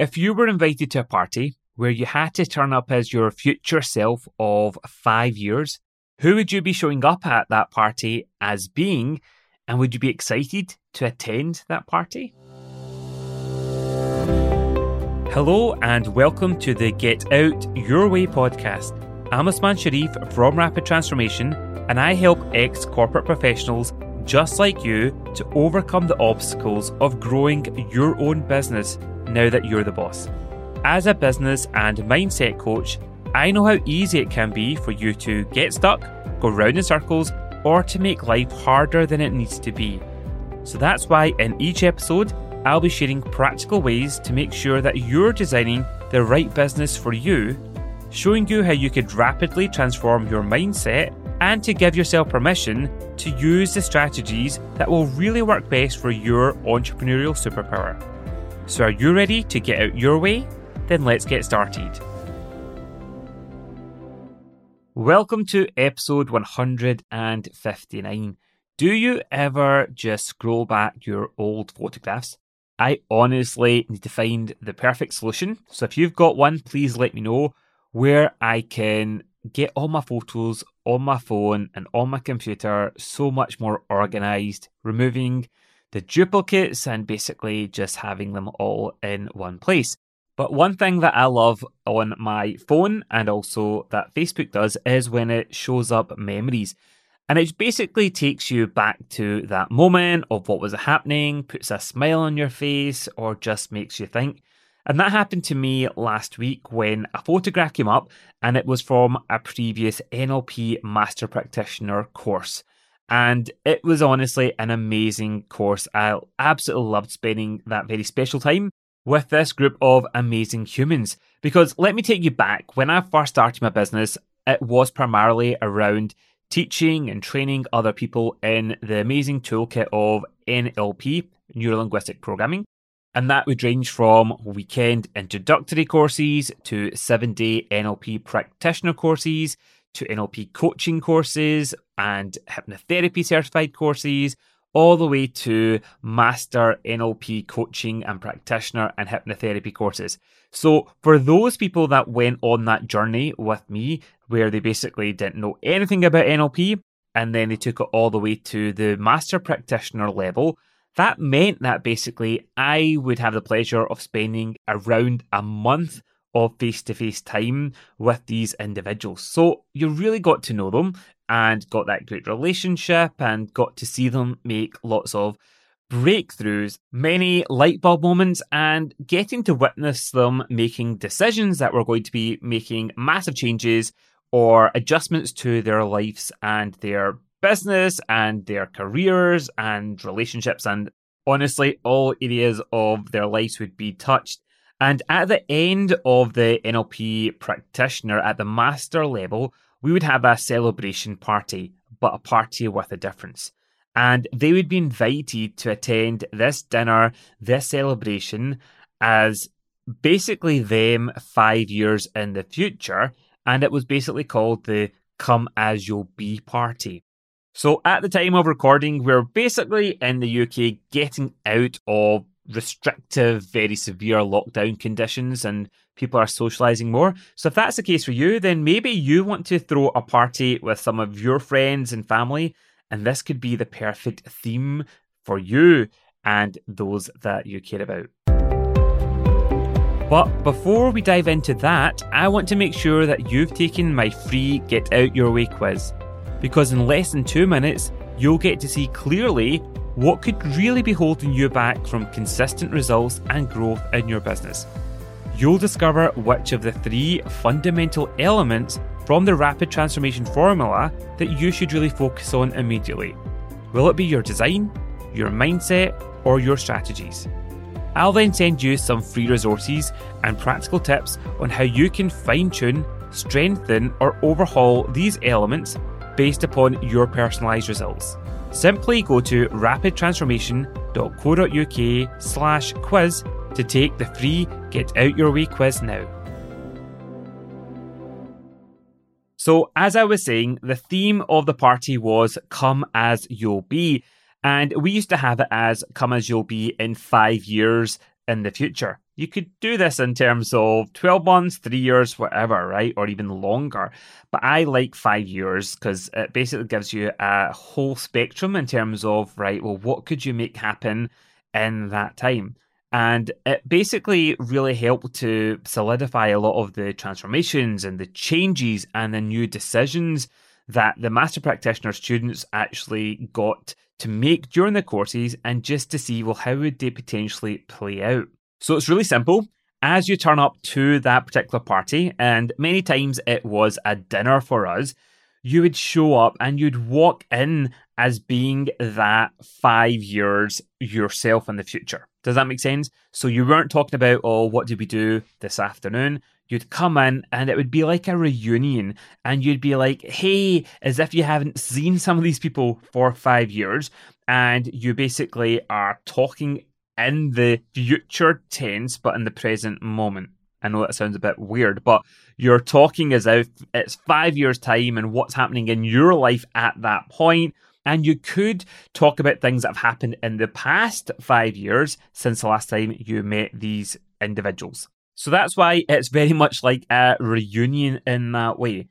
If you were invited to a party where you had to turn up as your future self of five years, who would you be showing up at that party as being? And would you be excited to attend that party? Hello, and welcome to the Get Out Your Way podcast. I'm Osmaan Sharif from Rapid Transformation, and I help ex corporate professionals just like you to overcome the obstacles of growing your own business now that you're the boss. As a business and mindset coach, I know how easy it can be for you to get stuck, go round in circles, or to make life harder than it needs to be. So that's why in each episode, I'll be sharing practical ways to make sure that you're designing the right business for you, showing you how you could rapidly transform your mindset and to give yourself permission to use the strategies that will really work best for your entrepreneurial superpower. So, are you ready to get out your way? Then let's get started. Welcome to episode 159. Do you ever just scroll back your old photographs? I honestly need to find the perfect solution. So if you've got one, please let me know where I can get all my photos on my phone and on my computer so much more organized, removing the duplicates and basically just having them all in one place. But one thing that I love on my phone and also that Facebook does is when it shows up memories. And it basically takes you back to that moment of what was happening, puts a smile on your face, or just makes you think. And that happened to me last week when a photograph came up and it was from a previous NLP Master Practitioner course. And it was honestly an amazing course. I absolutely loved spending that very special time with this group of amazing humans. Because let me take you back. When I first started my business, it was primarily around teaching and training other people in the amazing toolkit of NLP, Neuro Linguistic Programming. And that would range from weekend introductory courses to seven day NLP practitioner courses to NLP coaching courses and hypnotherapy certified courses, all the way to master NLP coaching and practitioner and hypnotherapy courses. So, for those people that went on that journey with me, where they basically didn't know anything about NLP, and then they took it all the way to the master practitioner level, that meant that basically I would have the pleasure of spending around a month of face to face time with these individuals. So you really got to know them and got that great relationship and got to see them make lots of breakthroughs, many light bulb moments, and getting to witness them making decisions that were going to be making massive changes or adjustments to their lives and their business and their careers and relationships and honestly all areas of their lives would be touched and at the end of the NLP practitioner at the master level, we would have a celebration party, but a party with a difference. And they would be invited to attend this dinner, this celebration, as basically them five years in the future. And it was basically called the Come As You'll Be party. So at the time of recording, we're basically in the UK getting out of restrictive, very severe lockdown conditions and people are socializing more. So if that's the case for you, then maybe you want to throw a party with some of your friends and family, and this could be the perfect theme for you and those that you care about. But before we dive into that, I want to make sure that you've taken my free Get Out Your Way quiz. Because in less than two minutes, you'll get to see clearly what could really be holding you back from consistent results and growth in your business. You'll discover which of the three fundamental elements from the rapid transformation formula that you should really focus on immediately. Will it be your design, your mindset, or your strategies? I'll then send you some free resources and practical tips on how you can fine tune, strengthen, or overhaul these elements based upon your personalized results. Simply go to rapidtransformation.co.uk slash quiz to take the free Get Out Your Way quiz now. So, as I was saying, the theme of the party was Come As You'll Be. And we used to have it as Come As You'll Be in five years in the future. You could do this in terms of 12 months, three years, whatever, right? Or even longer. But I like five years because it basically gives you a whole spectrum in terms of, right, well, what could you make happen in that time? And it basically really helped to solidify a lot of the transformations and the changes and the new decisions that the master practitioner students actually got to make during the courses and just to see, well, how would they potentially play out? So it's really simple. As you turn up to that particular party, and many times it was a dinner for us, you would show up and you'd walk in as being that five years yourself in the future. Does that make sense? So you weren't talking about, oh, what did we do this afternoon? You'd come in and it would be like a reunion, and you'd be like, hey, as if you haven't seen some of these people for five years, and you basically are talking in the future tense, but in the present moment. I know that sounds a bit weird, but you're talking as if it's five years' time and what's happening in your life at that point. And you could talk about things that have happened in the past five years since the last time you met these individuals. So that's why it's very much like a reunion in that way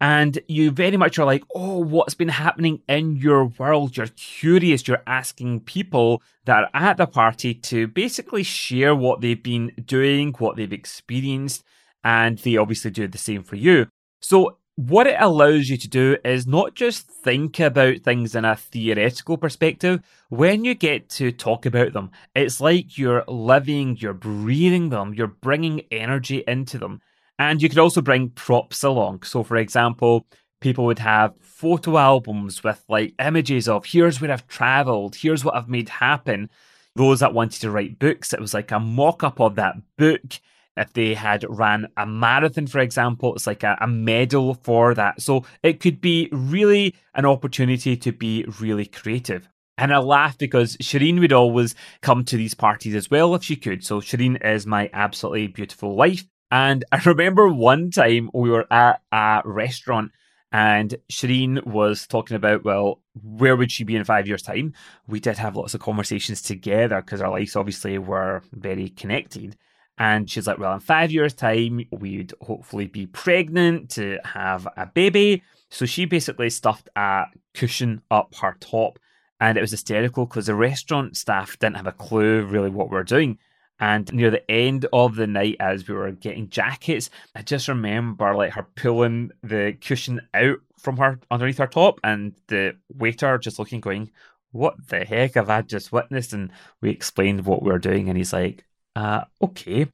and you very much are like, oh, what's been happening in your world? You're curious. You're asking people that are at the party to basically share what they've been doing, what they've experienced, and they obviously do the same for you. So, what it allows you to do is not just think about things in a theoretical perspective. When you get to talk about them, it's like you're living, you're breathing them, you're bringing energy into them. And you could also bring props along. So, for example, people would have photo albums with like images of here's where I've traveled, here's what I've made happen. Those that wanted to write books, it was like a mock up of that book. If they had ran a marathon, for example, it's like a, a medal for that. So it could be really an opportunity to be really creative. And I laugh because Shireen would always come to these parties as well if she could. So Shireen is my absolutely beautiful wife. And I remember one time we were at a restaurant and Shireen was talking about, well, where would she be in five years' time? We did have lots of conversations together because our lives obviously were very connected. And she's like, well, in five years' time, we'd hopefully be pregnant to have a baby. So she basically stuffed a cushion up her top. And it was hysterical because the restaurant staff didn't have a clue really what we were doing. And near the end of the night, as we were getting jackets, I just remember like her pulling the cushion out from her underneath her top, and the waiter just looking, going, "What the heck have I just witnessed?" And we explained what we were doing, and he's like, uh, "Okay."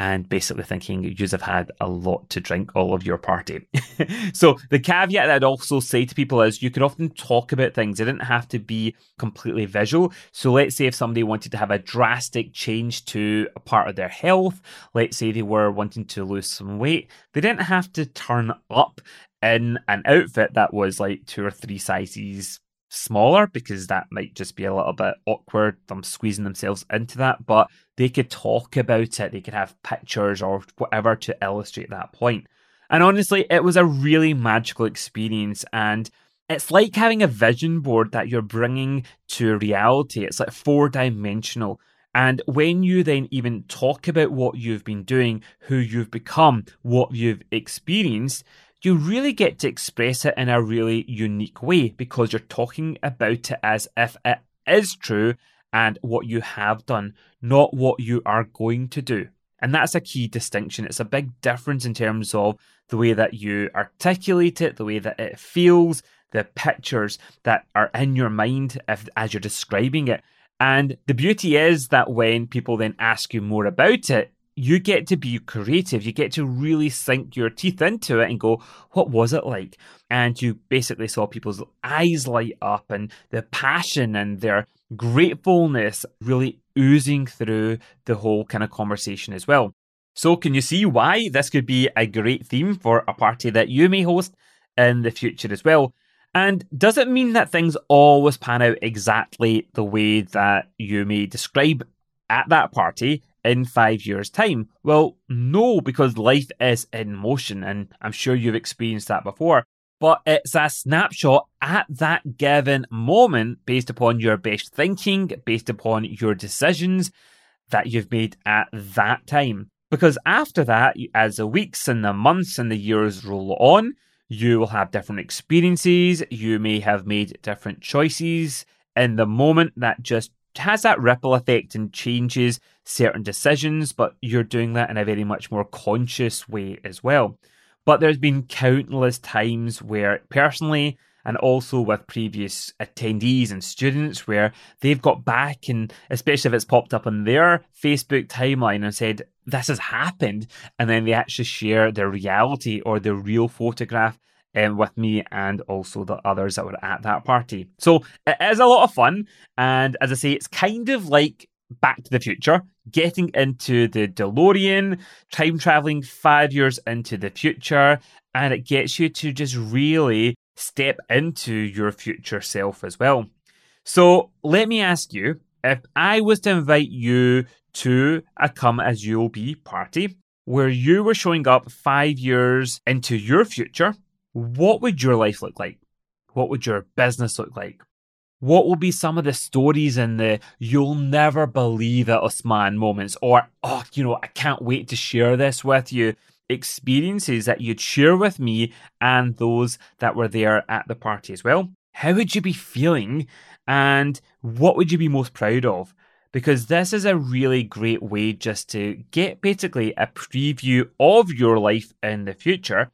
and basically thinking you have had a lot to drink all of your party. so the caveat that I'd also say to people is you can often talk about things. It didn't have to be completely visual. So let's say if somebody wanted to have a drastic change to a part of their health, let's say they were wanting to lose some weight, they didn't have to turn up in an outfit that was like two or three sizes smaller because that might just be a little bit awkward them squeezing themselves into that but they could talk about it. They could have pictures or whatever to illustrate that point. And honestly it was a really magical experience and it's like having a vision board that you're bringing to reality. It's like four dimensional and when you then even talk about what you've been doing who you've become what you've experienced you really get to express it in a really unique way because you're talking about it as if it is true and what you have done, not what you are going to do. And that's a key distinction. It's a big difference in terms of the way that you articulate it, the way that it feels, the pictures that are in your mind if, as you're describing it. And the beauty is that when people then ask you more about it, you get to be creative. You get to really sink your teeth into it and go, what was it like? And you basically saw people's eyes light up and the passion and their gratefulness really oozing through the whole kind of conversation as well. So, can you see why this could be a great theme for a party that you may host in the future as well? And does it mean that things always pan out exactly the way that you may describe at that party? In five years' time? Well, no, because life is in motion, and I'm sure you've experienced that before. But it's a snapshot at that given moment based upon your best thinking, based upon your decisions. that you've made at that time. Because after that, as the weeks and the months and the years roll on, you will have different experiences. You may have made different choices in the moment that just has that ripple effect and changes certain decisions, but you're doing that in a very much more conscious way as well. But there's been countless times where personally, and also with previous attendees and students where they've got back and especially if it's popped up on their Facebook timeline and said, This has happened, and then they actually share their reality or their real photograph um, with me and also the others that were at that party. So it is a lot of fun. And as I say, it's kind of like Back to the Future, getting into the DeLorean, time traveling five years into the future, and it gets you to just really step into your future self as well. So let me ask you if I was to invite you to a Come As You'll Be party where you were showing up five years into your future, what would your life look like? What would your business look like? What will be some of the stories in the you'll never believe it Osmaan moments? Or, oh, you know, I can't wait to share this with you experiences that you'd share with me and those that were there at the party as well. How would you be feeling and what would you be most proud of? Because this is a really great way just to get basically a preview of your life in the future.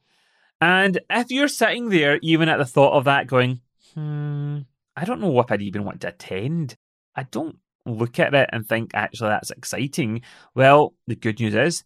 And if you're sitting there, even at the thought of that, going, hmm, I don't know if I'd even want to attend. I don't look at it and think, actually, that's exciting. Well, the good news is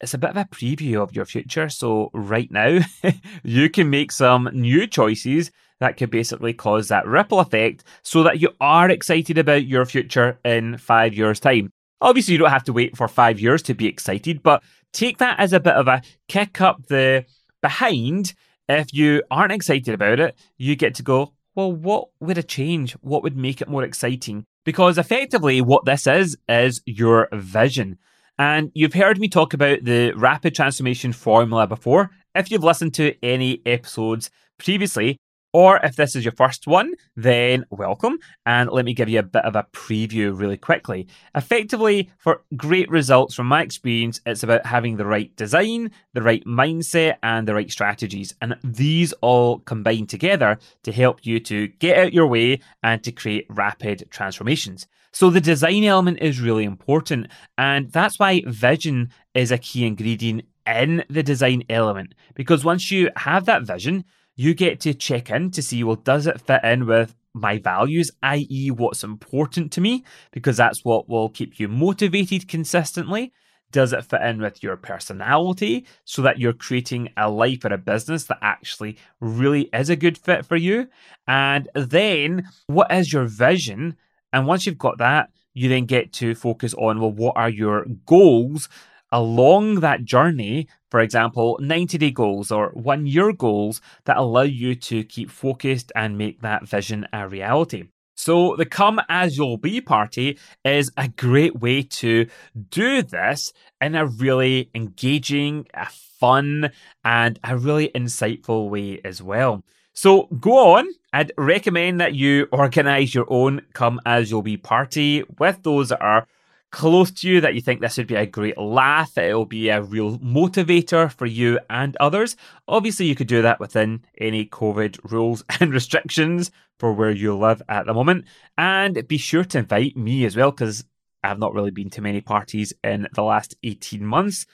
it's a bit of a preview of your future. So, right now, you can make some new choices that could basically cause that ripple effect so that you are excited about your future in five years' time. Obviously, you don't have to wait for five years to be excited, but take that as a bit of a kick up the behind. If you aren't excited about it, you get to go, well, what would a change? What would make it more exciting? Because effectively, what this is, is your vision. And you've heard me talk about the rapid transformation formula before. If you've listened to any episodes previously, or if this is your first one, then welcome. And let me give you a bit of a preview really quickly. Effectively, for great results from my experience, it's about having the right design, the right mindset, and the right strategies. And these all combine together to help you to get out your way and to create rapid transformations. So the design element is really important. And that's why vision is a key ingredient in the design element. Because once you have that vision, you get to check in to see, well, does it fit in with my values, i.e., what's important to me? Because that's what will keep you motivated consistently. Does it fit in with your personality so that you're creating a life or a business that actually really is a good fit for you? And then, what is your vision? And once you've got that, you then get to focus on, well, what are your goals along that journey, for example, 90 day goals or one year goals that allow you to keep focused and make that vision a reality. So, the Come As You'll Be party is a great way to do this in a really engaging, a fun, and a really insightful way as well. So, go on. I'd recommend that you organize your own Come As You'll Be party with those that are close to you that you think this would be a great laugh. It'll be a real motivator for you and others. Obviously, you could do that within any COVID rules and restrictions for where you live at the moment. And be sure to invite me as well, because I've not really been to many parties in the last 18 months.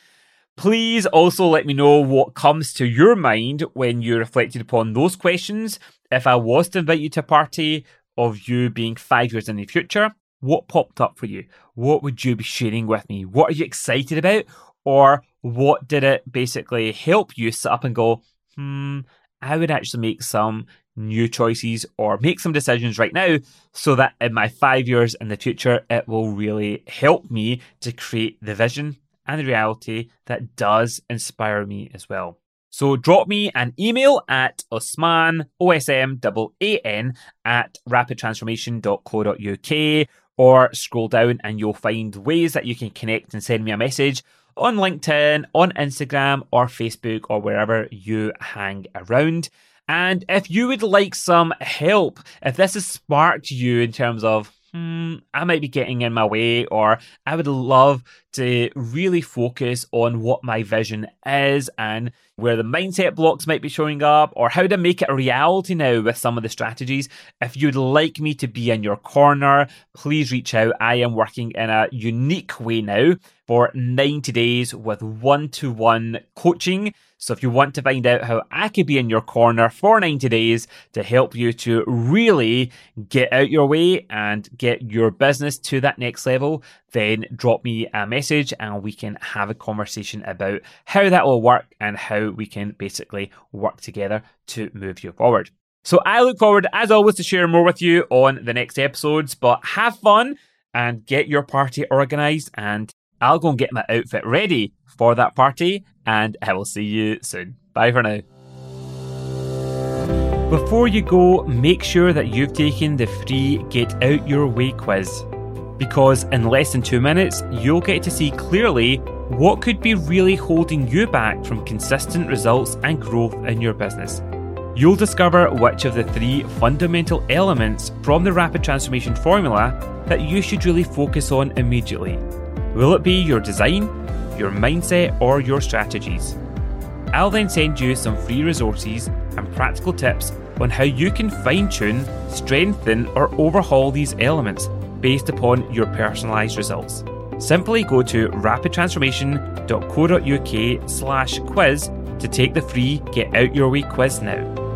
Please also let me know what comes to your mind when you reflected upon those questions. If I was to invite you to a party of you being five years in the future, what popped up for you? What would you be sharing with me? What are you excited about? Or what did it basically help you sit up and go, hmm, I would actually make some new choices or make some decisions right now so that in my five years in the future, it will really help me to create the vision and the reality that does inspire me as well. So drop me an email at Osmaan, O-S-M-A-N, at rapidtransformation.co.uk or scroll down and you'll find ways that you can connect and send me a message on LinkedIn, on Instagram, or Facebook, or wherever you hang around. And if you would like some help, if this has sparked you in terms of, hmm, I might be getting in my way, or I would love to really focus on what my vision is and where the mindset blocks might be showing up, or how to make it a reality now with some of the strategies. If you'd like me to be in your corner, please reach out. I am working in a unique way now for 90 days with one to one coaching. So if you want to find out how I could be in your corner for 90 days to help you to really get out your way and get your business to that next level, then drop me a message and we can have a conversation about how that will work and how we can basically work together to move you forward. So I look forward, as always, to share more with you on the next episodes, but have fun and get your party organized and I'll go and get my outfit ready for that party, and I will see you soon. Bye for now. Before you go, make sure that you've taken the free Get Out Your Way quiz. Because in less than two minutes, you'll get to see clearly what could be really holding you back from consistent results and growth in your business. You'll discover which of the three fundamental elements from the Rapid Transformation Formula that you should really focus on immediately Will it be your design, your mindset, or your strategies? I'll then send you some free resources and practical tips on how you can fine tune, strengthen, or overhaul these elements based upon your personalised results. Simply go to rapidtransformation.co.uk slash quiz to take the free Get Out Your Way quiz now.